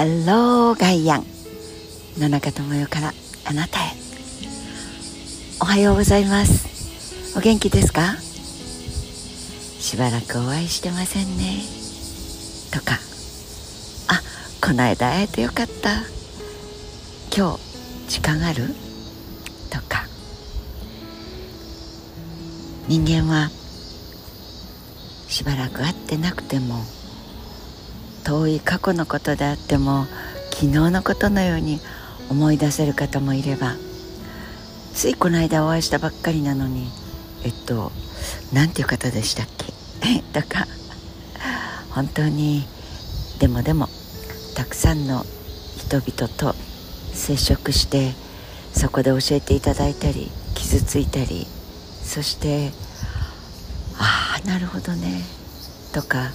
ハローガイアン野中智代からあなたへ。おはようございます。お元気ですか？しばらくお会いしてませんね。とか。あこの間会えてよかった。今日時間ある？とか。人間はしばらく会ってなくても遠い過去のことであっても昨日のことのように思い出せる方もいればついこの間お会いしたばっかりなのにえっと何ていう方でしたっけ？とか本当にでもでもたくさんの人々と接触してそこで教えていただいたり傷ついたりそしてああなるほどねとか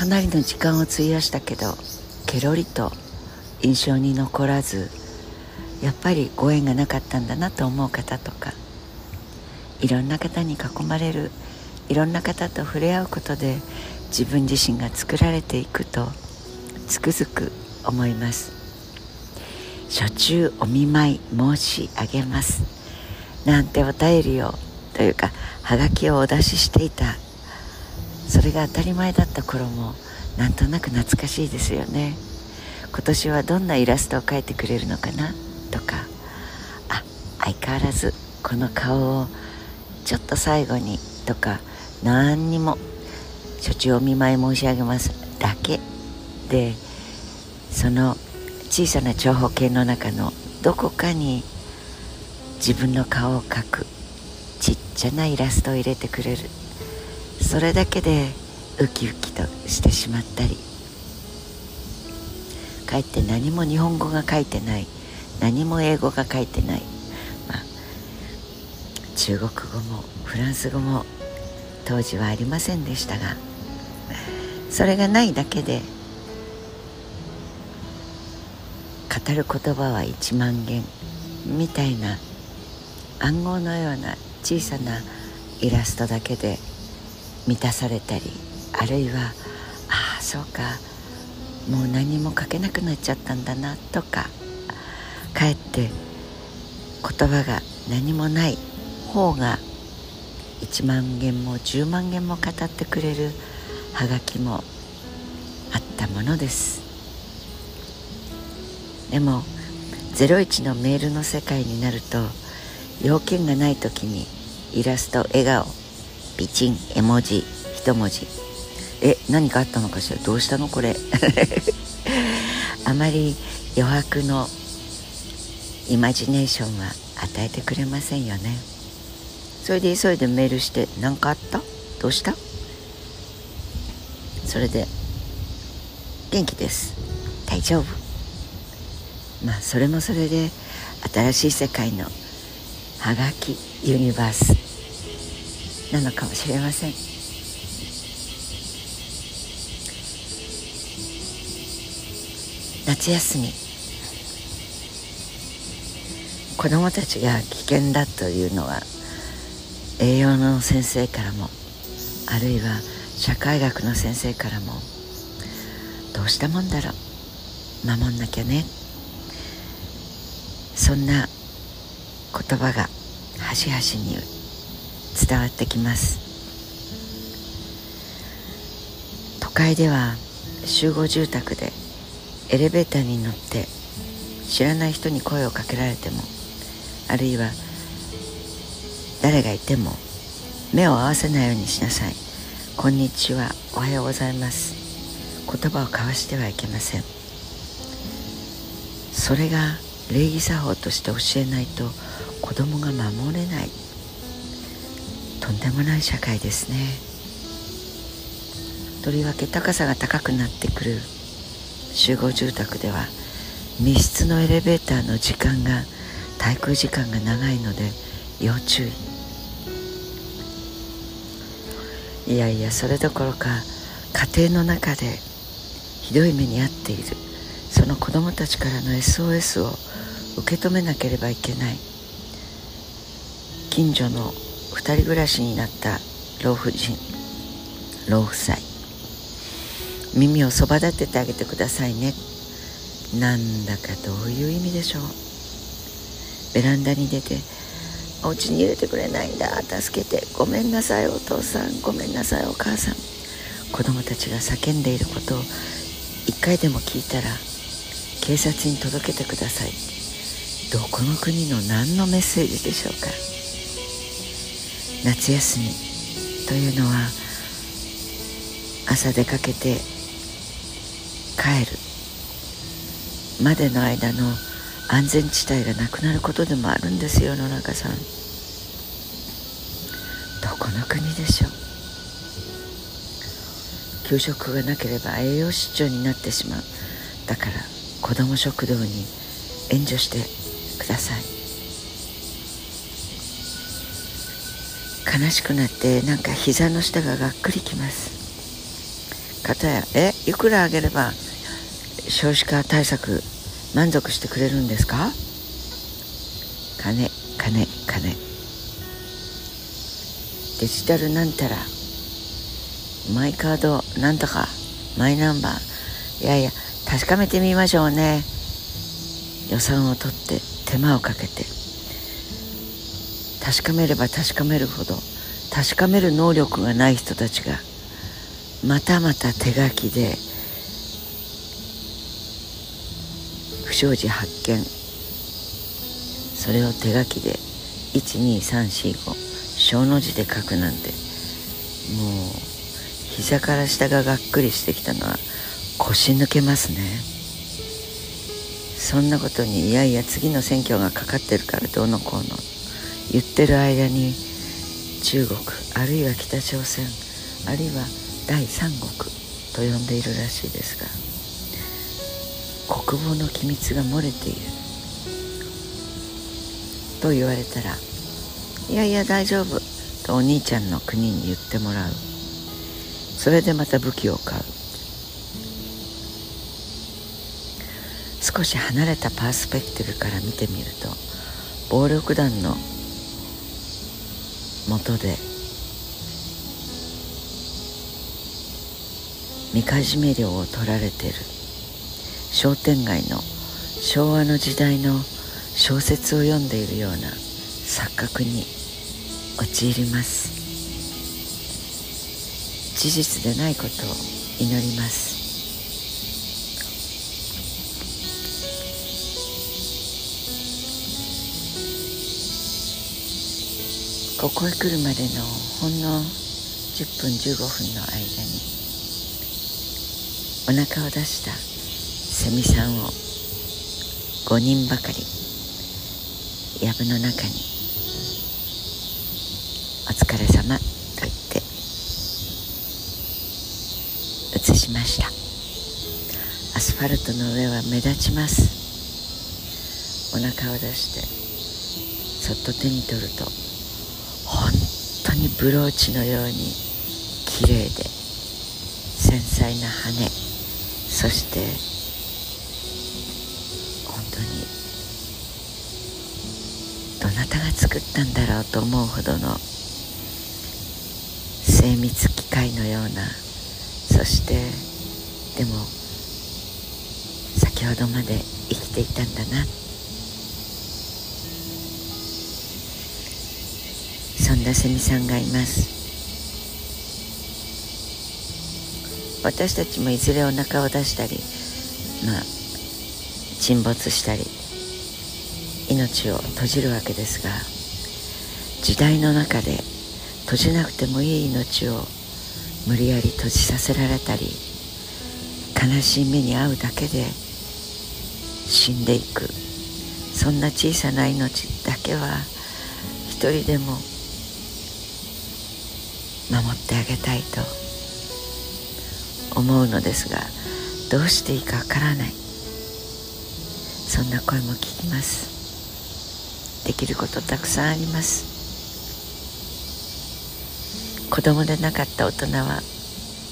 かなりの時間を費やしたけどケロリと印象に残らずやっぱりご縁がなかったんだなと思う方とかいろんな方に囲まれるいろんな方と触れ合うことで自分自身が作られていくとつくづく思います。初中お見舞い申し上げます。なんてお便りをというかはがきをお出ししていたそれが当たり前だった頃もなんとなく懐かしいですよね。今年はどんなイラストを描いてくれるのかな？とか。あ相変わらずこの顔をちょっと最後に。とか。何にも。処置お見舞い申し上げますだけ。でその小さな長方形の中のどこかに自分の顔を描くちっちゃなイラストを入れてくれる。それだけでウキウキとしてしまったり。かえって何も日本語が書いてない。何も英語が書いてない、まあ、中国語もフランス語も当時はありませんでしたがそれがないだけで語る言葉は1万言みたいな暗号のような小さなイラストだけで満たされたりあるいはああそうかもう何も書けなくなっちゃったんだなとかかえって言葉が何もない方が1万言も10万言も語ってくれるはがきもあったものです。でも01のメールの世界になると要件がない時にイラスト笑顔美人絵文字一文字。え何かあったのかしら？どうしたのこれ？あまり余白のイマジネーションは与えてくれませんよね。それで急いでメールして何かあった？どうした？それで元気です。大丈夫。まあそれもそれで新しい世界のはがきユニバースなのかもしれません。夏休み。子どもたちが危険だというのは栄養の先生からもあるいは社会学の先生からもどうしたもんだろう。守んなきゃね。そんな言葉が端々に伝わってきます。都会では集合住宅でエレベーターに乗って知らない人に声をかけられてもあるいは誰がいても目を合わせないようにしなさい。こんにちはおはようございます。言葉を交わしてはいけません。それが礼儀作法として教えないと子供が守れない。とんでもない社会ですね。とりわけ高さが高くなってくる集合住宅では密室のエレベーターの時間が滞空時間が長いので要注意。いやいやそれどころか家庭の中でひどい目に遭っている。その子供たちからの SOS を受け止めなければいけない。近所の2人暮らしになった老婦人老夫妻。耳をそば立ててあげてくださいね。なんだかどういう意味でしょう。ベランダに出て「お家に入れてくれないんだ。助けて。ごめんなさいお父さん。ごめんなさいお母さん」子供たちが叫んでいることを一回でも聞いたら警察に届けてください。どこの国の何のメッセージでしょうか。夏休みというのは朝出かけて帰る。までの間の安全地帯がなくなることでもあるんですよ野中さん。どこの国でしょう？給食がなければ栄養失調になってしまう。だから子ども食堂に援助してください。悲しくなってなんか膝の下ががっくりきます。かたやえいくらあげれば少子化対策満足してくれるんですか？金金金。デジタルなんたらマイカードなんとかマイナンバー。いやいや確かめてみましょうね。予算を取って手間をかけて。確かめれば確かめるほど確かめる能力がない人たちがまたまた手書きで不祥事発見それを手書きで12345小の字で書くなんてもう膝から下ががっくりしてきたのは腰抜けますね。そんなことにいやいや次の選挙がかかってるからどうのこうの。言ってる間に中国あるいは北朝鮮あるいは第三国と呼んでいるらしいですが国防の機密が漏れている。と言われたらいやいや大丈夫。とお兄ちゃんの国に言ってもらう。それでまた武器を買う。少し離れたパースペクティブから見てみると暴力団の元で。みかじめ料を取られてる。商店街の昭和の時代の小説を読んでいるような錯覚に陥ります。事実でないことを祈ります。ここへ来るまでのほんの10分15分の間にお腹を出したセミさんを5人ばかり藪の中に「お疲れ様と言って移しました。アスファルトの上は目立ちます。お腹を出してそっと手に取るとにブローチのように綺麗で繊細な羽そして本当にどなたが作ったんだろうと思うほどの精密機械のようなそしてでも先ほどまで生きていたんだなそんなセミさんがいます。私たちもいずれお腹を出したりまあ沈没したり命を閉じるわけですが時代の中で閉じなくてもいい命を無理やり閉じさせられたり悲しい目に遭うだけで死んでいく。そんな小さな命だけは一人でも守ってあげたいと思うのですがどうしていいかわからない。そんな声も聞きます。できることたくさんあります。子供でなかった大人は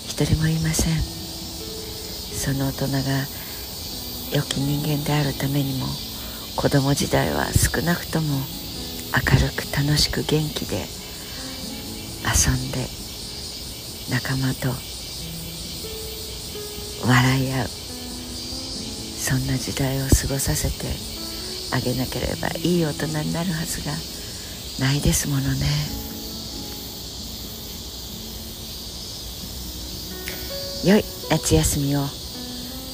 一人もいません。その大人が良き人間であるためにも子供時代は少なくとも明るく楽しく元気で遊んで仲間と笑い合う。そんな時代を過ごさせてあげなければいい大人になるはずがないですものね。良い夏休みを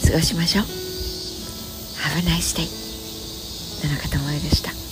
過ごしましょう。Have a nice day 野中智恵でした。